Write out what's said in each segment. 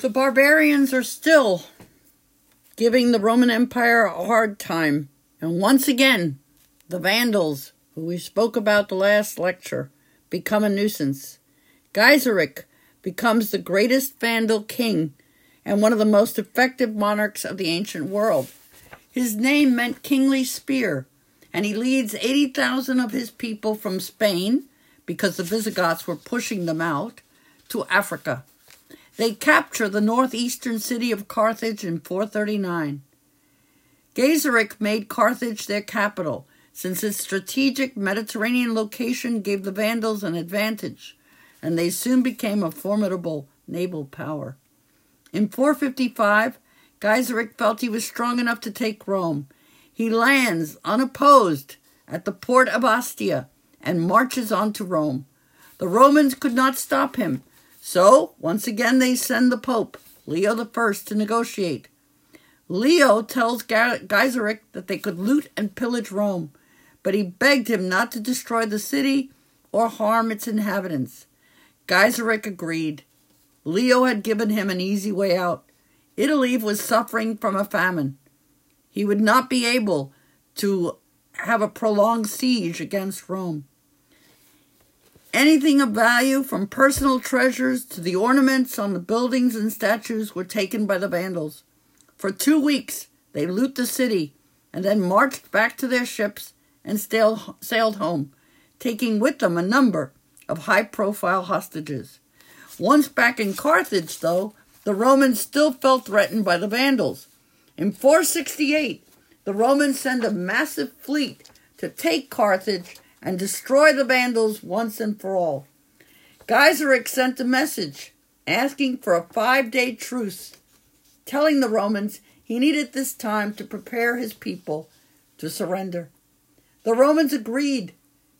The barbarians are still giving the Roman Empire a hard time. And once again, the Vandals, who we spoke about the last lecture, become a nuisance. Gaiseric becomes the greatest Vandal king and one of the most effective monarchs of the ancient world. His name meant kingly spear, and he leads 80,000 of his people from Spain, because the Visigoths were pushing them out, to Africa. They capture the northeastern city of Carthage in 439. Gaiseric made Carthage their capital, since its strategic Mediterranean location gave the Vandals an advantage, and they soon became a formidable naval power. In 455, Gaiseric felt he was strong enough to take Rome. He lands unopposed at the port of Ostia and marches on to Rome. The Romans could not stop him, so once again they send the Pope, Leo I, to negotiate. Leo tells Gaiseric that they could loot and pillage Rome, but he begged him not to destroy the city or harm its inhabitants. Gaiseric agreed. Leo had given him an easy way out. Italy was suffering from a famine. He would not be able to have a prolonged siege against Rome. Anything of value, from personal treasures to the ornaments on the buildings and statues, were taken by the Vandals. For two weeks, they loot the city and then marched back to their ships and sailed home, taking with them a number of high profile hostages. Once back in Carthage, though, the Romans still felt threatened by the Vandals. In 468, the Romans send a massive fleet to take Carthage and destroy the Vandals once and for all. Gaiseric sent a message asking for a five day truce, telling the Romans he needed this time to prepare his people to surrender. The Romans agreed,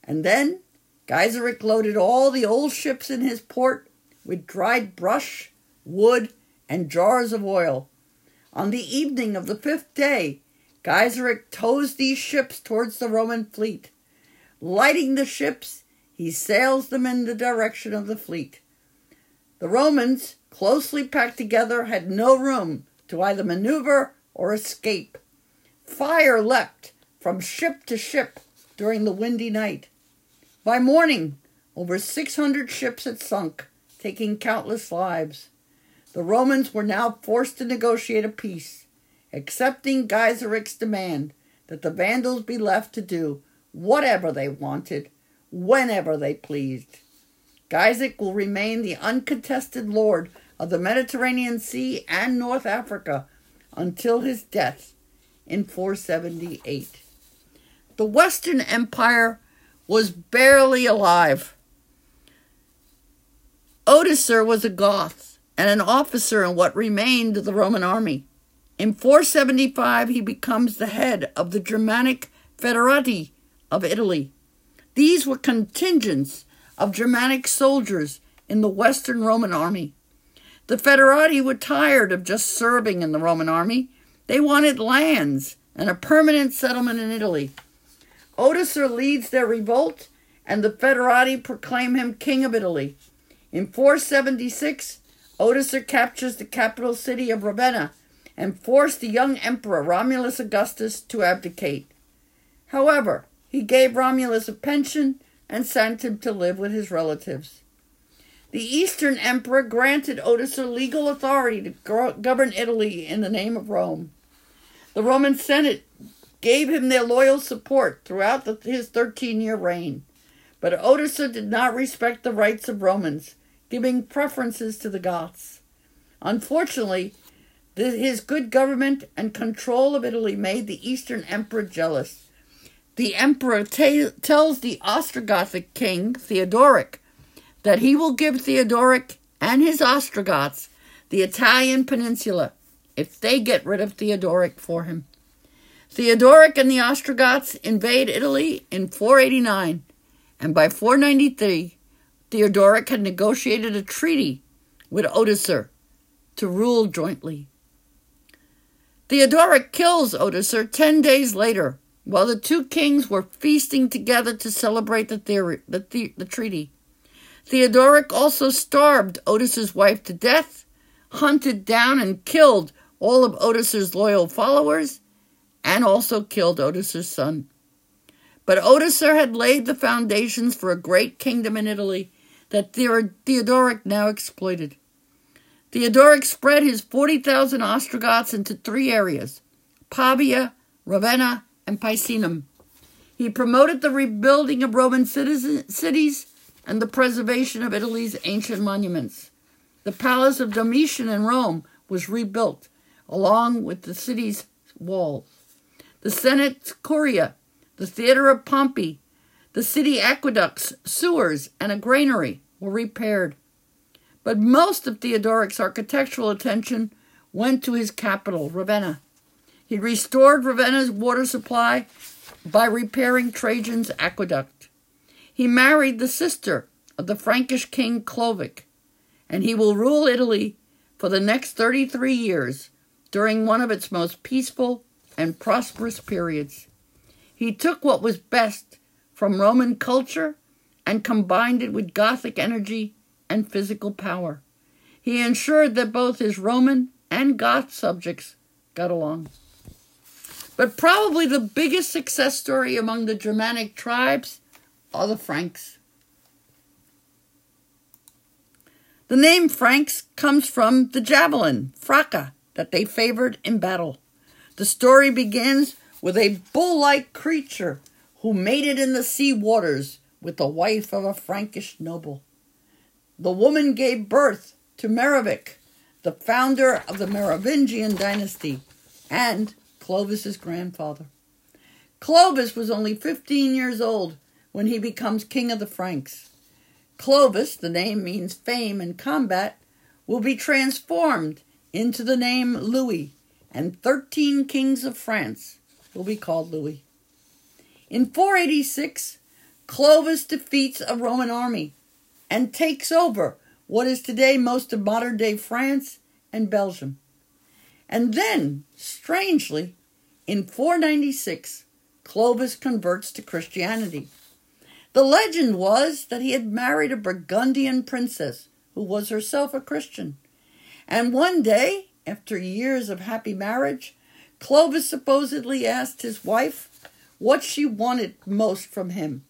and then Gaiseric loaded all the old ships in his port with dried brush, wood, and jars of oil. On the evening of the fifth day, Gaiseric tows these ships towards the Roman fleet. Lighting the ships, he sails them in the direction of the fleet. The Romans, closely packed together, had no room to either maneuver or escape. Fire leapt from ship to ship during the windy night. By morning, over 600 ships had sunk, taking countless lives. The Romans were now forced to negotiate a peace, accepting Gaiseric's demand that the Vandals be left to do whatever they wanted, whenever they pleased. Gaiseric will remain the uncontested lord of the Mediterranean Sea and North Africa until his death in 478. The Western Empire was barely alive. Odoacer was a Goth and an officer in what remained of the Roman army. In 475, he becomes the head of the Germanic Foederati of Italy. These were contingents of Germanic soldiers in the Western Roman army. The Foederati were tired of just serving in the Roman army. They wanted lands and a permanent settlement in Italy. Odoacer leads their revolt, and the Foederati proclaim him king of Italy. In 476, Odoacer captures the capital city of Ravenna and forced the young emperor Romulus Augustus to abdicate. However, he gave Romulus a pension and sent him to live with his relatives. The Eastern emperor granted Odoacer legal authority to govern Italy in the name of Rome. The Roman Senate gave him their loyal support throughout the, his 13 year reign. But Odoacer did not respect the rights of Romans giving preferences to the Goths. Unfortunately, his good government and control of Italy made the Eastern Emperor jealous. The Emperor t- tells the Ostrogothic king, Theodoric, that he will give Theodoric and his Ostrogoths the Italian peninsula if they get rid of Theodoric for him. Theodoric and the Ostrogoths invade Italy in 489, and by 493, Theodoric had negotiated a treaty with Odoacer to rule jointly. Theodoric kills Odoacer ten days later, while the two kings were feasting together to celebrate the, theory, the, the, the treaty. Theodoric also starved Odoacer's wife to death hunted down and killed all of Odoacer's loyal followers and also killed Odoacer's son. But Odoacer had laid the foundations for a great kingdom in Italy that Theodoric now exploited. Theodoric spread his 40,000 Ostrogoths into three areas Pavia, Ravenna, and Picenum. He promoted the rebuilding of Roman citizen, cities and the preservation of Italy's ancient monuments. The palace of Domitian in Rome was rebuilt, along with the city's walls. The Senate's Curia, the theater of Pompey, the city aqueducts, sewers, and a granary were repaired. But most of Theodoric's architectural attention went to his capital, Ravenna. He restored Ravenna's water supply by repairing Trajan's aqueduct. He married the sister of the Frankish king Clovis, and he will rule Italy for the next 33 years during one of its most peaceful and prosperous periods. He took what was best from Roman culture and combined it with Gothic energy and physical power. He ensured that both his Roman and Goth subjects got along. But probably the biggest success story among the Germanic tribes are the Franks. The name Franks comes from the javelin, fraca, that they favored in battle. The story begins with a bull like creature who mated in the sea waters with the wife of a Frankish noble. The woman gave birth to Merovic, the founder of the Merovingian dynasty, and Clovis's grandfather. Clovis was only 15 years old when he becomes king of the Franks. Clovis, the name means fame and combat, will be transformed into the name Louis, and 13 kings of France will be called Louis. In 486, Clovis defeats a Roman army and takes over what is today most of modern day France and Belgium. And then, strangely, in 496, Clovis converts to Christianity. The legend was that he had married a Burgundian princess who was herself a Christian. And one day, after years of happy marriage, Clovis supposedly asked his wife what she wanted most from him.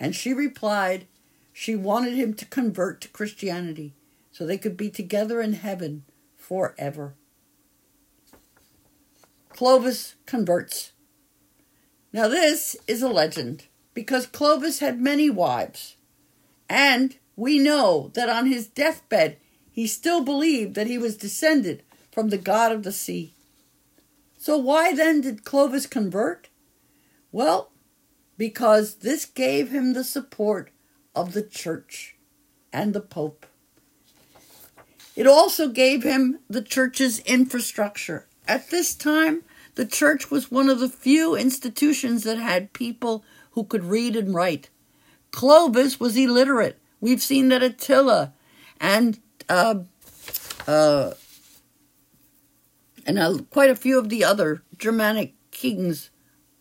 And she replied she wanted him to convert to Christianity so they could be together in heaven forever. Clovis converts. Now, this is a legend because Clovis had many wives, and we know that on his deathbed he still believed that he was descended from the god of the sea. So, why then did Clovis convert? Well, because this gave him the support of the church and the Pope. It also gave him the church's infrastructure. At this time, the church was one of the few institutions that had people who could read and write. Clovis was illiterate. We've seen that Attila and uh, uh, and uh, quite a few of the other Germanic kings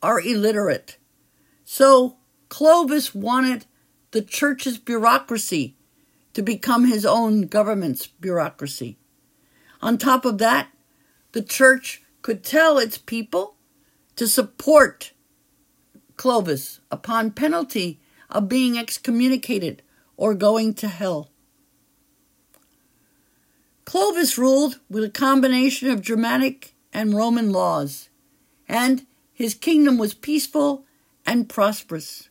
are illiterate. So Clovis wanted the church's bureaucracy to become his own government's bureaucracy. On top of that, the church could tell its people to support Clovis upon penalty of being excommunicated or going to hell. Clovis ruled with a combination of Germanic and Roman laws, and his kingdom was peaceful and prosperous.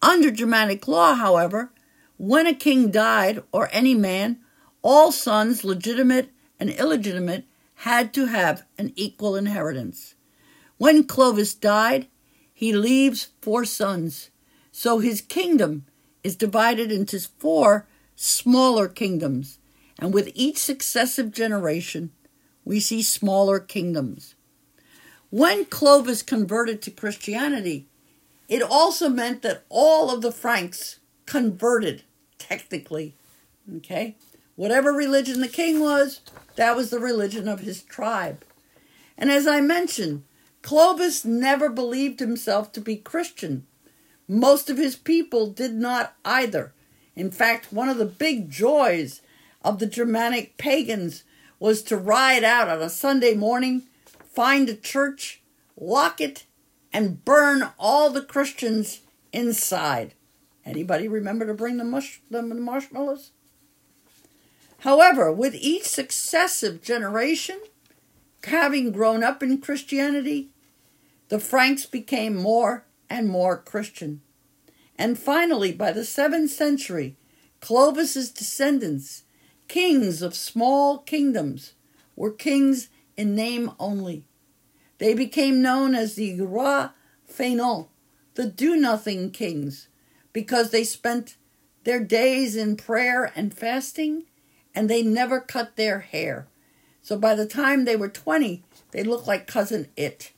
Under Germanic law, however, when a king died, or any man, all sons, legitimate and illegitimate, had to have an equal inheritance. When Clovis died, he leaves four sons, so his kingdom is divided into four smaller kingdoms, and with each successive generation, we see smaller kingdoms. When Clovis converted to Christianity, it also meant that all of the Franks converted, technically. Okay? Whatever religion the king was, that was the religion of his tribe. And as I mentioned, Clovis never believed himself to be Christian. Most of his people did not either. In fact, one of the big joys of the Germanic pagans was to ride out on a Sunday morning, find a church, lock it, and burn all the Christians inside. Anybody remember to bring the, mush, the marshmallows? However, with each successive generation, having grown up in Christianity, the Franks became more and more Christian. And finally, by the 7th century, Clovis's descendants, kings of small kingdoms, were kings in name only. They became known as the Roi Fainéants, the do nothing kings, because they spent their days in prayer and fasting, and they never cut their hair. So by the time they were 20, they looked like Cousin It.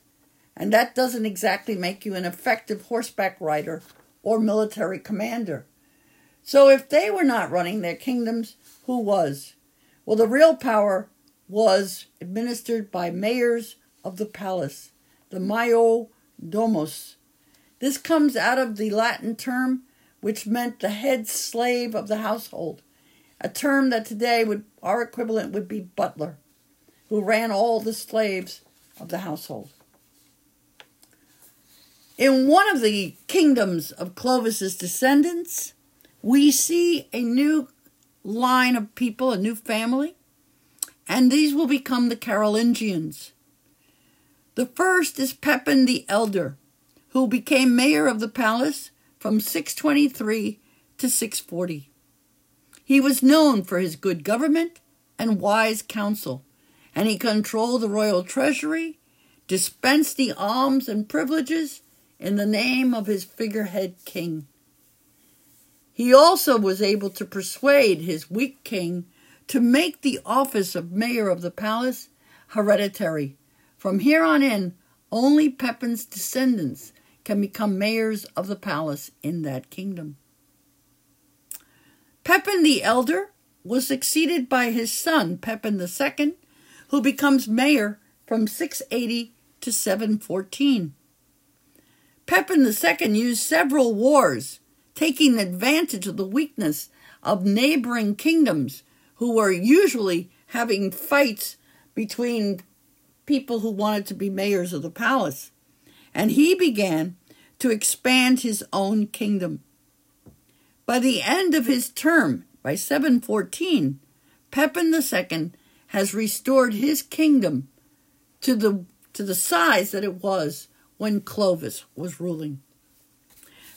And that doesn't exactly make you an effective horseback rider or military commander. So if they were not running their kingdoms, who was? Well, the real power was administered by mayors of the palace, the Major Domus. This comes out of the Latin term which meant the head slave of the household, a term that today would our equivalent would be butler, who ran all the slaves of the household. In one of the kingdoms of Clovis's descendants, we see a new line of people, a new family, and these will become the Carolingians. The first is Pepin the Elder, who became mayor of the palace from 623 to 640. He was known for his good government and wise counsel, and he controlled the royal treasury, dispensed the alms and privileges, in the name of his figurehead king. He also was able to persuade his weak king to make the office of mayor of the palace hereditary. From here on in, only Pepin's descendants can become mayors of the palace in that kingdom. Pepin the elder was succeeded by his son Pepin II, who becomes mayor from 680 to 714. Pepin II used several wars, taking advantage of the weakness of neighboring kingdoms who were usually having fights between people who wanted to be mayors of the palace. And he began to expand his own kingdom. By the end of his term, by 714, Pepin II has restored his kingdom to the, to the size that it was when Clovis was ruling.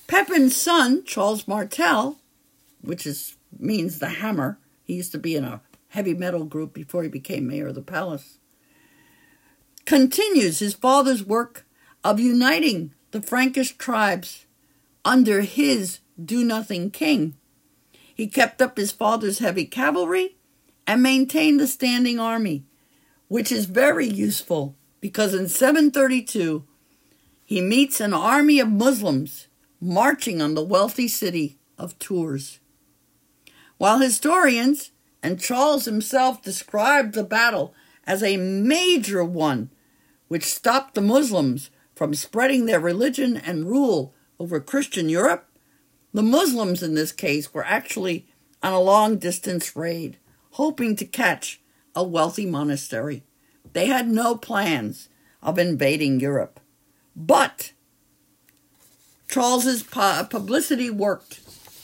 Pepin's son, Charles Martel, which is means the hammer, he used to be in a heavy metal group before he became mayor of the palace, continues his father's work of uniting the Frankish tribes under his do nothing king. He kept up his father's heavy cavalry and maintained the standing army, which is very useful because in 732 he meets an army of Muslims marching on the wealthy city of Tours. While historians and Charles himself described the battle as a major one which stopped the Muslims from spreading their religion and rule over Christian Europe, the Muslims in this case were actually on a long distance raid, hoping to catch a wealthy monastery. They had no plans of invading Europe. But Charles's publicity worked.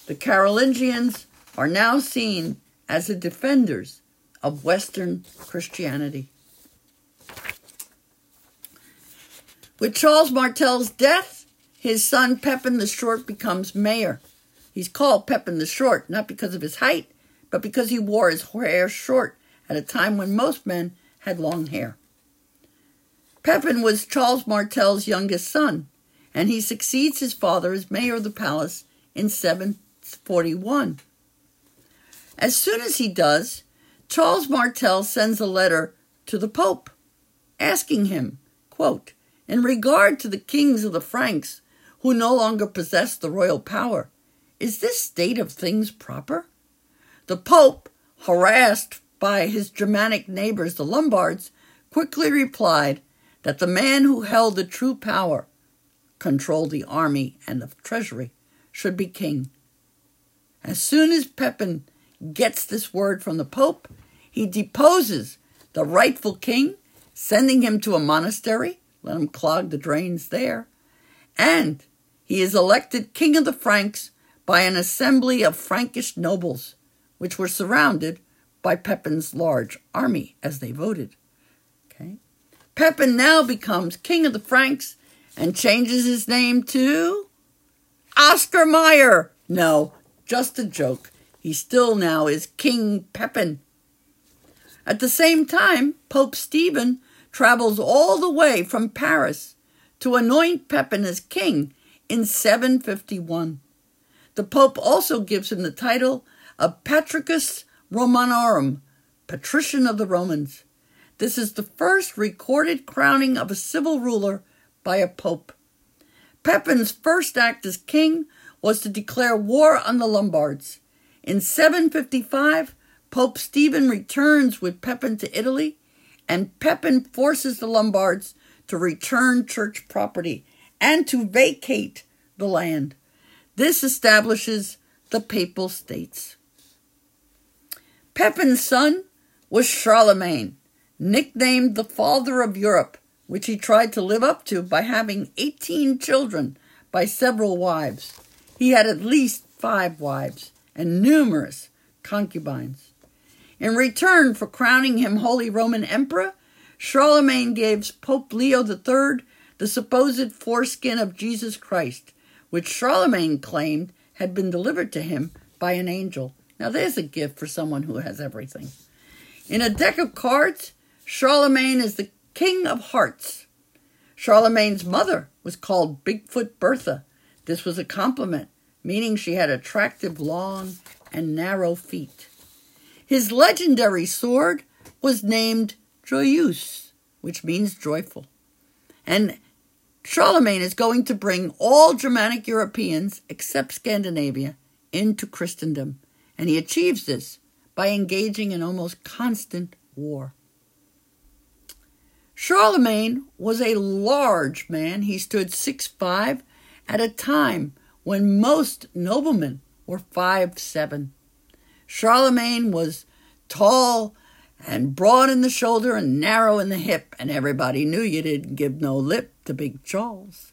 The Carolingians are now seen as the defenders of Western Christianity. With Charles Martel's death, his son Pepin the Short becomes mayor. He's called Pepin the Short not because of his height, but because he wore his hair short at a time when most men had long hair. Pepin was Charles Martel's youngest son, and he succeeds his father as mayor of the palace in 741. As soon as he does, Charles Martel sends a letter to the Pope asking him, quote, in regard to the kings of the Franks who no longer possess the royal power, is this state of things proper? The Pope, harassed by his Germanic neighbors, the Lombards, quickly replied that the man who held the true power, controlled the army and the treasury, should be king. As soon as Pepin gets this word from the Pope, he deposes the rightful king, sending him to a monastery, let him clog the drains there, and he is elected king of the Franks by an assembly of Frankish nobles, which were surrounded by Pepin's large army as they voted. Okay. Pepin now becomes king of the Franks and changes his name to Oscar Mayer. No, just a joke. He still now is King Pepin. At the same time, Pope Stephen travels all the way from Paris to anoint Pepin as king in 751. The Pope also gives him the title of Patricius Romanorum, Patrician of the Romans. This is the first recorded crowning of a civil ruler by a pope. Pepin's first act as king was to declare war on the Lombards. In 755, Pope Stephen returns with Pepin to Italy, and Pepin forces the Lombards to return church property and to vacate the land. This establishes the Papal States. Pepin's son was Charlemagne, nicknamed the Father of Europe, which he tried to live up to by having 18 children by several wives. He had at least five wives and numerous concubines. In return for crowning him Holy Roman Emperor, Charlemagne gave Pope Leo III the supposed foreskin of Jesus Christ, which Charlemagne claimed had been delivered to him by an angel. Now, there's a gift for someone who has everything. In a deck of cards, Charlemagne is the king of hearts. Charlemagne's mother was called Bigfoot Bertha. This was a compliment, meaning she had attractive, long, and narrow feet. His legendary sword was named Joyeuse, which means joyful. And Charlemagne is going to bring all Germanic Europeans, except Scandinavia, into Christendom. And he achieves this by engaging in almost constant war. Charlemagne was a large man. He stood six five at a time when most noblemen were five seven. Charlemagne was tall and broad in the shoulder and narrow in the hip, and everybody knew you didn't give no lip to Big Charles.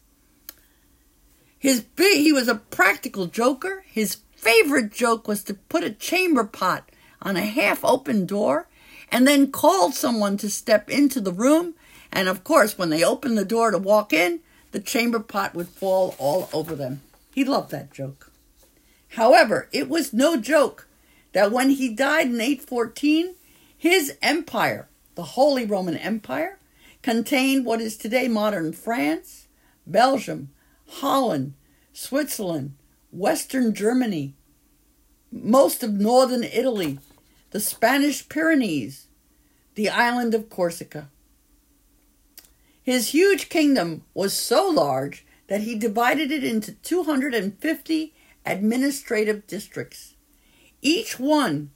His big, he was a practical joker. His favorite joke was to put a chamber pot on a half open door and then call someone to step into the room. And of course, when they opened the door to walk in, the chamber pot would fall all over them. He loved that joke. However, it was no joke that when he died in 814, his empire, the Holy Roman Empire, contained what is today modern France, Belgium, Holland, Switzerland, Western Germany, most of northern Italy, the Spanish Pyrenees, the island of Corsica. His huge kingdom was so large that he divided it into 250 administrative districts, each one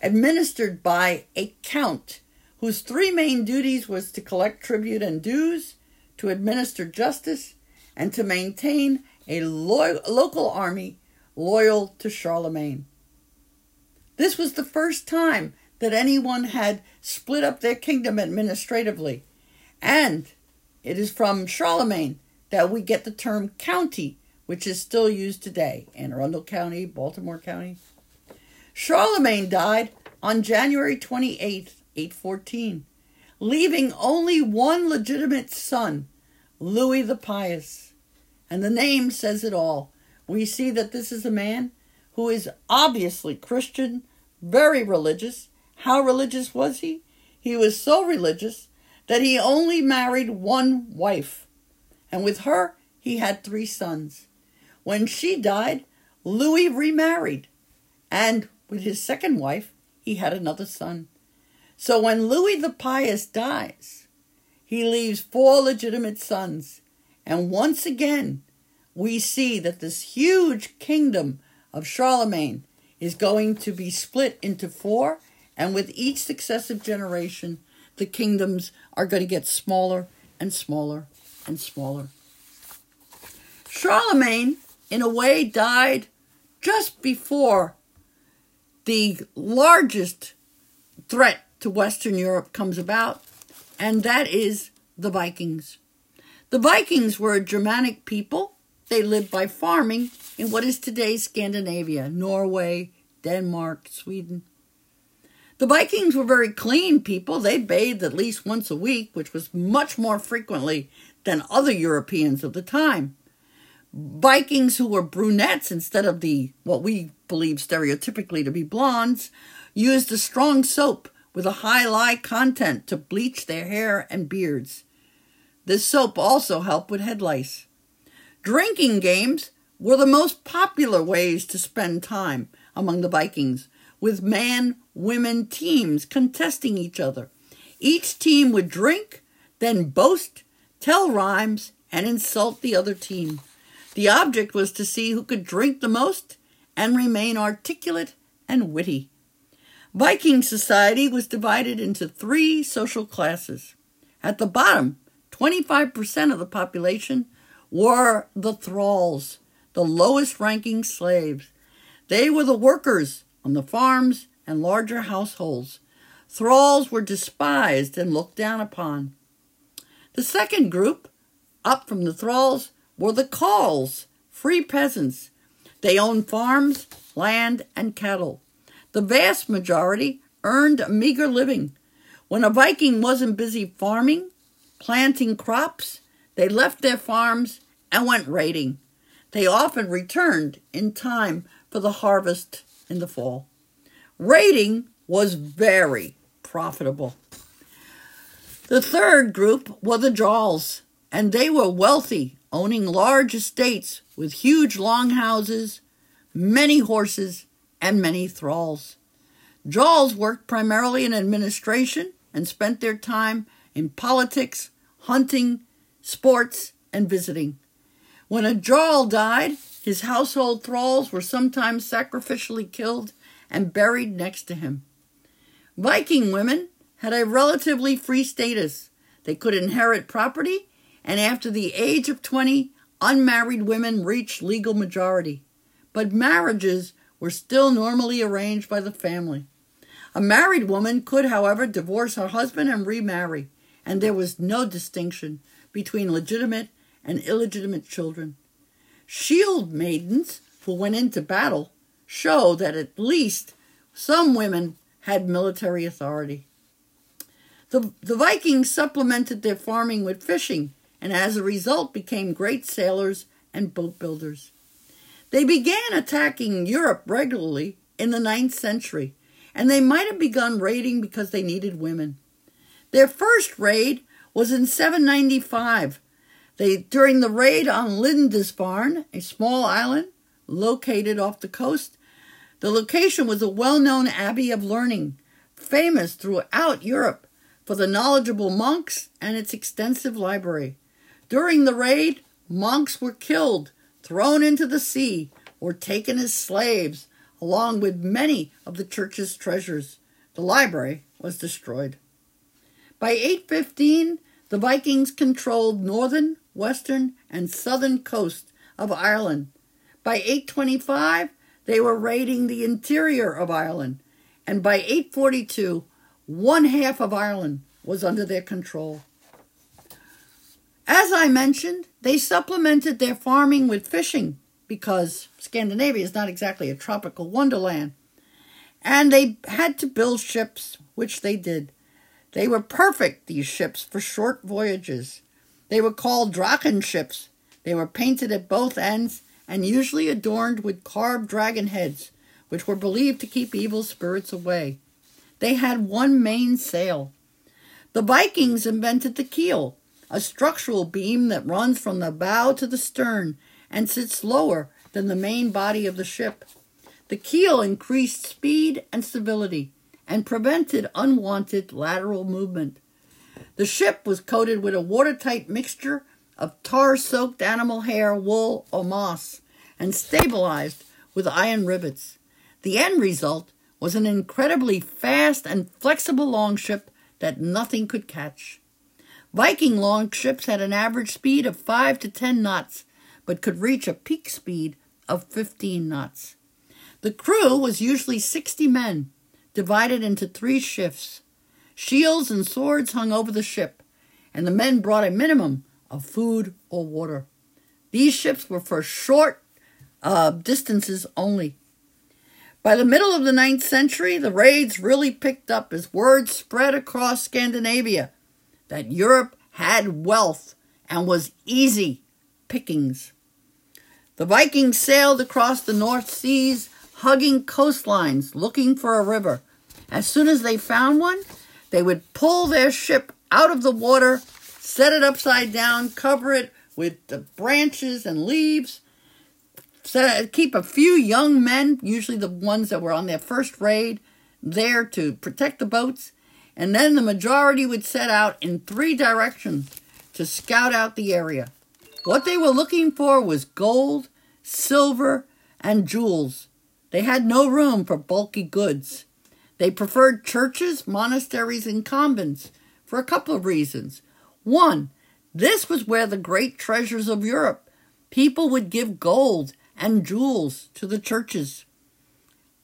administered by a count whose three main duties was to collect tribute and dues, to administer justice, and to maintain a lo- local army loyal to Charlemagne. This was the first time that anyone had split up their kingdom administratively, and it is from Charlemagne that we get the term county, which is still used today. Anne Arundel County, Baltimore County. Charlemagne died on January 28, 814, leaving only one legitimate son, Louis the Pious. And the name says it all. We see that this is a man who is obviously Christian, very religious. How religious was he? He was so religious that he only married one wife, and with her he had three sons. When she died, Louis remarried, and with his second wife, he had another son. So when Louis the Pious dies, he leaves four legitimate sons. And once again, we see that this huge kingdom of Charlemagne is going to be split into four. And with each successive generation, the kingdoms are going to get smaller and smaller and smaller. Charlemagne, in a way, died just before the largest threat to Western Europe comes about, and that is the Vikings. The Vikings were a Germanic people. They lived by farming in what is today Scandinavia, Norway, Denmark, Sweden. The Vikings were very clean people. They bathed at least once a week, which was much more frequently than other Europeans of the time. Vikings who were brunettes instead of the what we believe stereotypically to be blondes used a strong soap with a high lye content to bleach their hair and beards. This soap also helped with head lice. Drinking games were the most popular ways to spend time among the Vikings, with man women teams contesting each other. Each team would drink, then boast, tell rhymes, and insult the other team. The object was to see who could drink the most and remain articulate and witty. Viking society was divided into three social classes. At the bottom, 25% of the population were the thralls, the lowest ranking slaves. They were the workers on the farms and larger households. Thralls were despised and looked down upon. The second group, up from the thralls, were the carls, free peasants. They owned farms, land, and cattle. The vast majority earned a meager living. When a Viking wasn't busy farming, planting crops, they left their farms and went raiding. They often returned in time for the harvest in the fall. Raiding was very profitable. The third group were the Jarls, and they were wealthy, owning large estates with huge long houses, many horses, and many thralls. Jarls worked primarily in administration and spent their time in politics, hunting, sports, and visiting. When a Jarl died, his household thralls were sometimes sacrificially killed and buried next to him. Viking women had a relatively free status. They could inherit property, and after the age of 20, unmarried women reached legal majority. But marriages were still normally arranged by the family. A married woman could, however, divorce her husband and remarry, and there was no distinction between legitimate and illegitimate children. Shield maidens who went into battle show that at least some women had military authority. The, the Vikings supplemented their farming with fishing, and as a result became great sailors and boat builders. They began attacking Europe regularly in the ninth century, and they might have begun raiding because they needed women. Their first raid was in 795. They, during the raid on Lindisfarne, a small island located off the coast, the location was a well known abbey of learning, famous throughout Europe for the knowledgeable monks and its extensive library. During the raid, monks were killed, thrown into the sea, or taken as slaves, along with many of the church's treasures. The library was destroyed. By 815, the Vikings controlled northern, western, and southern coast of Ireland. By 825, they were raiding the interior of Ireland, and by 842, one half of Ireland was under their control. As I mentioned, they supplemented their farming with fishing because Scandinavia is not exactly a tropical wonderland. And they had to build ships, which they did. They were perfect, these ships, for short voyages. They were called Drachen ships. They were painted at both ends and usually adorned with carved dragon heads, which were believed to keep evil spirits away. They had one main sail. The Vikings invented the keel, a structural beam that runs from the bow to the stern and sits lower than the main body of the ship. The keel increased speed and stability and prevented unwanted lateral movement. The ship was coated with a watertight mixture of tar soaked animal hair, wool, or moss, and stabilized with iron rivets. The end result was an incredibly fast and flexible longship that nothing could catch. Viking longships had an average speed of 5 to 10 knots, but could reach a peak speed of 15 knots. The crew was usually 60 men, divided into three shifts. Shields and swords hung over the ship, and the men brought a minimum of food or water. These ships were for short uh, distances only. By the middle of the ninth century, the raids really picked up as word spread across Scandinavia that Europe had wealth and was easy pickings. The Vikings sailed across the North Seas, hugging coastlines, looking for a river. As soon as they found one, they would pull their ship out of the water, set it upside down, cover it with the branches and leaves, set, keep a few young men, usually the ones that were on their first raid, there to protect the boats, and then the majority would set out in three directions to scout out the area. What they were looking for was gold, silver, and jewels. They had no room for bulky goods. They preferred churches, monasteries, and convents for a couple of reasons. One, this was where the great treasures of Europe. People would give gold and jewels to the churches.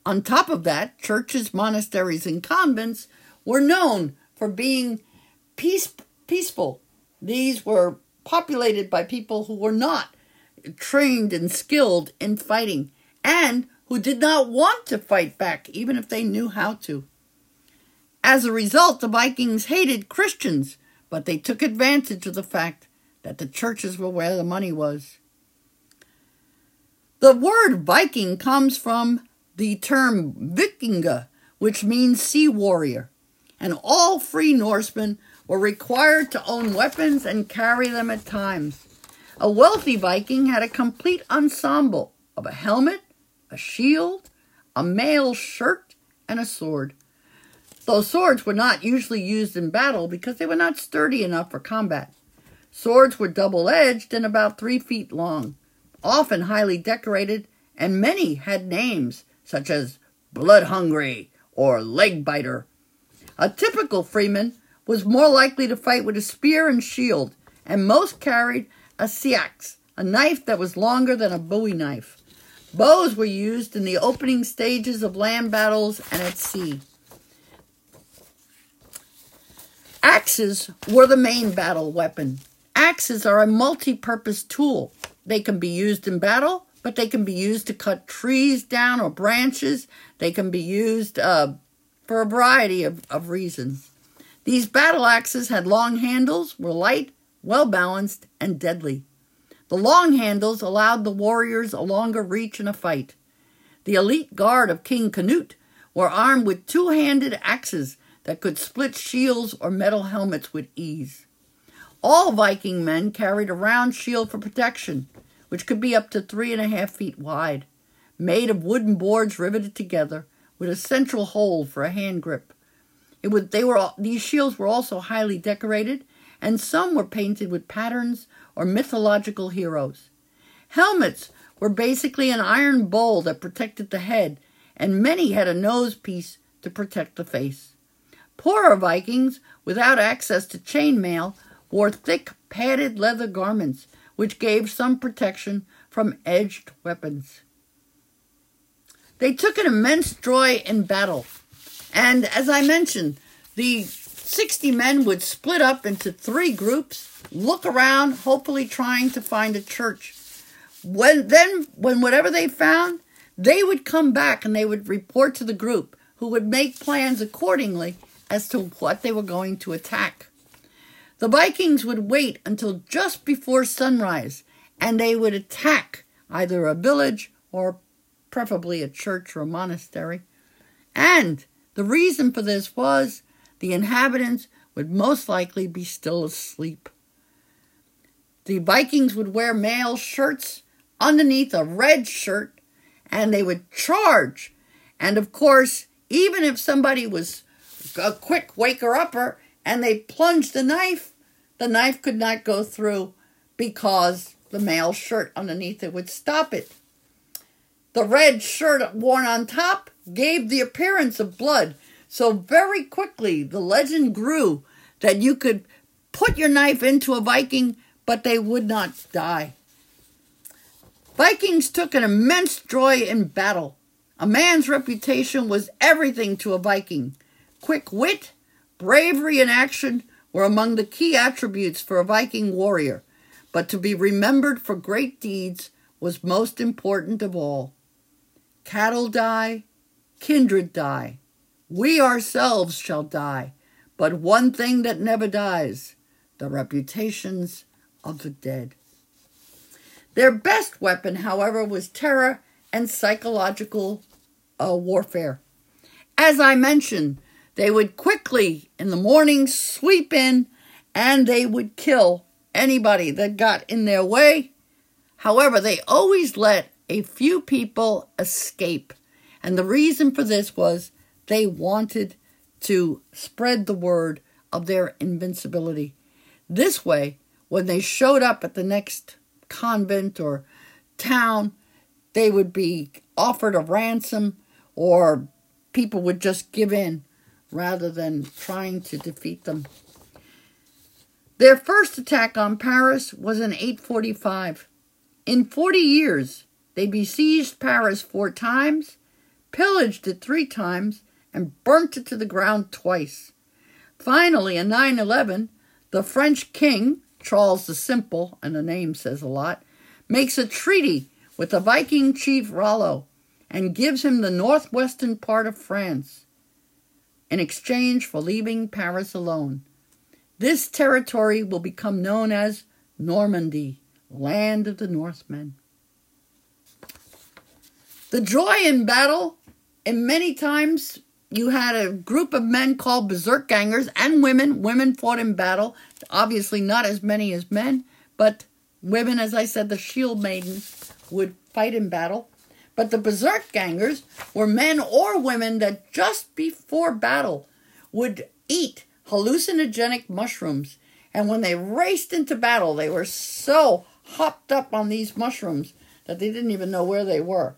On top of that, churches, monasteries, and convents were known for being peace, peaceful. These were populated by people who were not trained and skilled in fighting and who did not want to fight back, even if they knew how to. As a result, the Vikings hated Christians, but they took advantage of the fact that the churches were where the money was. The word Viking comes from the term Vikinga, which means sea warrior, and all free Norsemen were required to own weapons and carry them at times. A wealthy Viking had a complete ensemble of a helmet, a shield, a mail shirt, and a sword. Those swords were not usually used in battle because they were not sturdy enough for combat. Swords were double edged and about three feet long, often highly decorated, and many had names such as Blood Hungry or Leg Biter. A typical freeman was more likely to fight with a spear and shield, and most carried a seax, a knife that was longer than a bowie knife. Bows were used in the opening stages of land battles and at sea. Axes were the main battle weapon. Axes are a multi purpose tool. They can be used in battle, but they can be used to cut trees down or branches. They can be used uh, for a variety of, of reasons. These battle axes had long handles, were light, well balanced, and deadly. The long handles allowed the warriors a longer reach in a fight. The elite guard of King Canute were armed with two handed axes that could split shields or metal helmets with ease. All Viking men carried a round shield for protection, which could be up to three and a half feet wide, made of wooden boards riveted together with a central hole for a hand grip. It was, they were, these shields were also highly decorated, and some were painted with patterns or mythological heroes. Helmets were basically an iron bowl that protected the head, and many had a nose piece to protect the face. Poorer Vikings, without access to chainmail, wore thick, padded leather garments, which gave some protection from edged weapons. They took an immense joy in battle, and as I mentioned, the 60 men would split up into three groups look around, hopefully trying to find a church. When then, when whatever they found, they would come back and they would report to the group, who would make plans accordingly as to what they were going to attack. The Vikings would wait until just before sunrise, and they would attack either a village or preferably a church or a monastery. And the reason for this was the inhabitants would most likely be still asleep. The Vikings would wear mail shirts underneath a red shirt and they would charge. And of course, even if somebody was a quick waker upper and they plunged the knife, the knife could not go through because the mail shirt underneath it would stop it. The red shirt worn on top gave the appearance of blood. So very quickly, the legend grew that you could put your knife into a Viking but they would not die. Vikings took an immense joy in battle, A man's reputation was everything to a Viking. Quick wit, bravery, and action were among the key attributes for a Viking warrior, but to be remembered for great deeds was most important of all. Cattle die, kindred die, we ourselves shall die, but one thing that never dies the reputations of the dead. Their best weapon, however, was terror and psychological uh, warfare. As I mentioned, they would quickly in the morning sweep in and they would kill anybody that got in their way. However, they always let a few people escape. And the reason for this was they wanted to spread the word of their invincibility. This way, when they showed up at the next convent or town, they would be offered a ransom or people would just give in rather than trying to defeat them. Their first attack on Paris was in 845. In 40 years, they besieged Paris four times, pillaged it three times, and burnt it to the ground twice. Finally, in 911, the French king, Charles the Simple, and the name says a lot, makes a treaty with the Viking chief Rollo and gives him the northwestern part of France in exchange for leaving Paris alone. This territory will become known as Normandy, land of the Northmen. The joy in battle, and many times you had a group of men called berserk gangers and women. Women fought in battle, obviously not as many as men, but women, as I said, the shield maidens would fight in battle. But the berserk gangers were men or women that just before battle would eat hallucinogenic mushrooms. And when they raced into battle, they were so hopped up on these mushrooms that they didn't even know where they were.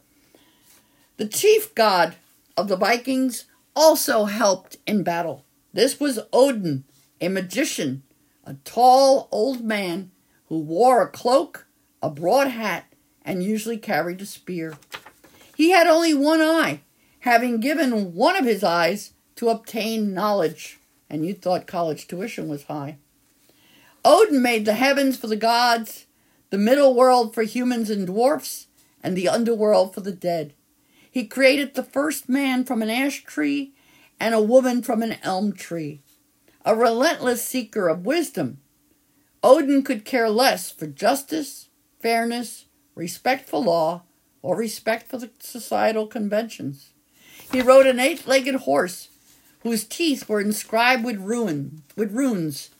The chief god of the Vikings also helped in battle. This was Odin, a magician, a tall old man who wore a cloak, a broad hat, and usually carried a spear. He had only one eye, having given one of his eyes to obtain knowledge, and you thought college tuition was high. Odin made the heavens for the gods, the middle world for humans and dwarfs, and the underworld for the dead. He created the first man from an ash tree and a woman from an elm tree. A relentless seeker of wisdom, Odin could care less for justice, fairness, respect for law, or respect for the societal conventions. He rode an eight-legged horse whose teeth were inscribed with ruin with runes,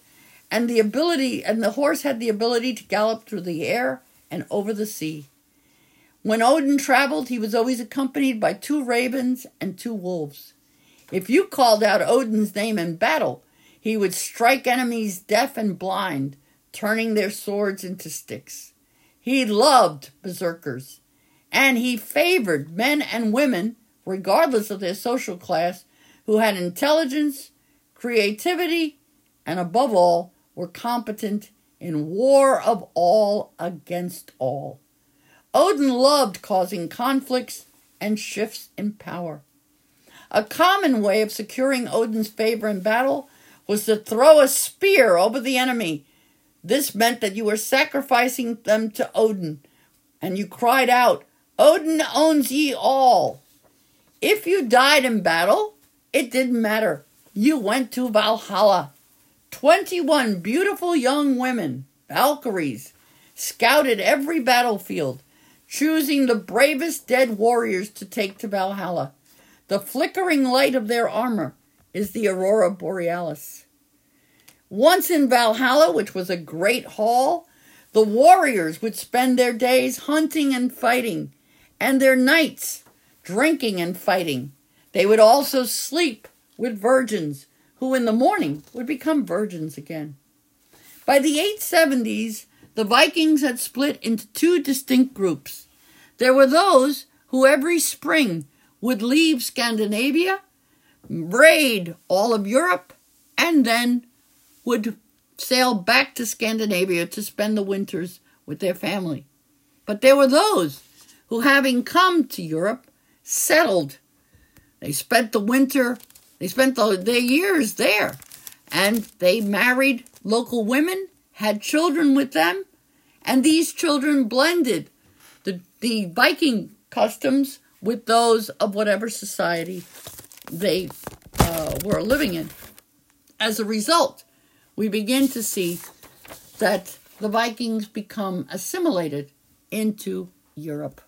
and the ability and the horse had the ability to gallop through the air and over the sea. When Odin traveled, he was always accompanied by two ravens and two wolves. If you called out Odin's name in battle, he would strike enemies deaf and blind, turning their swords into sticks. He loved berserkers and he favored men and women, regardless of their social class, who had intelligence, creativity, and above all, were competent in war of all against all. Odin loved causing conflicts and shifts in power. A common way of securing Odin's favor in battle was to throw a spear over the enemy. This meant that you were sacrificing them to Odin, and you cried out, Odin owns ye all. If you died in battle, it didn't matter. You went to Valhalla. 21 beautiful young women, Valkyries, scouted every battlefield, choosing the bravest dead warriors to take to Valhalla. The flickering light of their armor is the aurora borealis. Once in Valhalla, which was a great hall, the warriors would spend their days hunting and fighting, and their nights drinking and fighting. They would also sleep with virgins, who in the morning would become virgins again. By the 870s, the Vikings had split into two distinct groups. There were those who every spring would leave Scandinavia, raid all of Europe, and then would sail back to Scandinavia to spend the winters with their family. But there were those who, having come to Europe, settled. They spent the winter, they spent the, their years there, and they married local women, had children with them, and these children blended the, the Viking customs with those of whatever society they uh, were living in. As a result, we begin to see that the Vikings become assimilated into Europe.